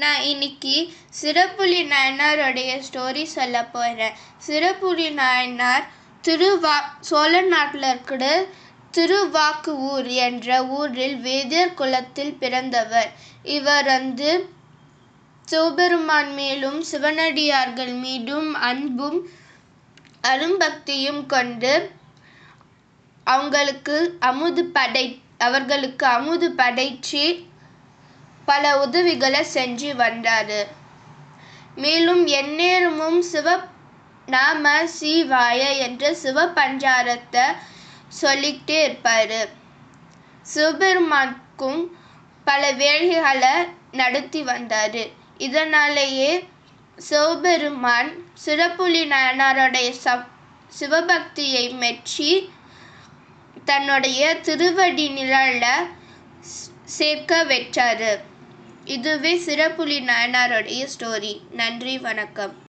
நான் இன்னைக்கு சிறப்புலி நாயனாருடைய ஸ்டோரி சொல்ல போகிறேன் சிறப்புலி நாயனார் திருவா சோழ நாட்டில் இருக்கிற திருவாக்கு ஊர் என்ற ஊரில் வேதியர் குலத்தில் பிறந்தவர். இவர் வந்து சிவபெருமான் மேலும் சிவனடியார்கள் மீதும் அன்பும் அரும்பக்தியும் கொண்டு அவங்களுக்கு அமுது படை அவர்களுக்கு அமுது படைச்சு பல உதவிகளை செஞ்சு வந்தாரு. மேலும் எந்நேரமும் சிவ நாம சிவாய என்ற சிவ பஞ்சாரத்தை சொல்லிக்கிட்டே இருப்பாரு. சிவபெருமானுக்கும் பல வேலைகளை நடத்தி வந்தாரு. இதனாலேயே சிவபெருமான் சிறப்புலி நாயனாருடைய சப் சிவபக்தியை மெச்சி தன்னுடைய திருவடி நிழலில் சேர்க்க வச்சாரு. இதுவே சிறப்புலி நயனாருடைய ஸ்டோரி நன்றி வணக்கம்.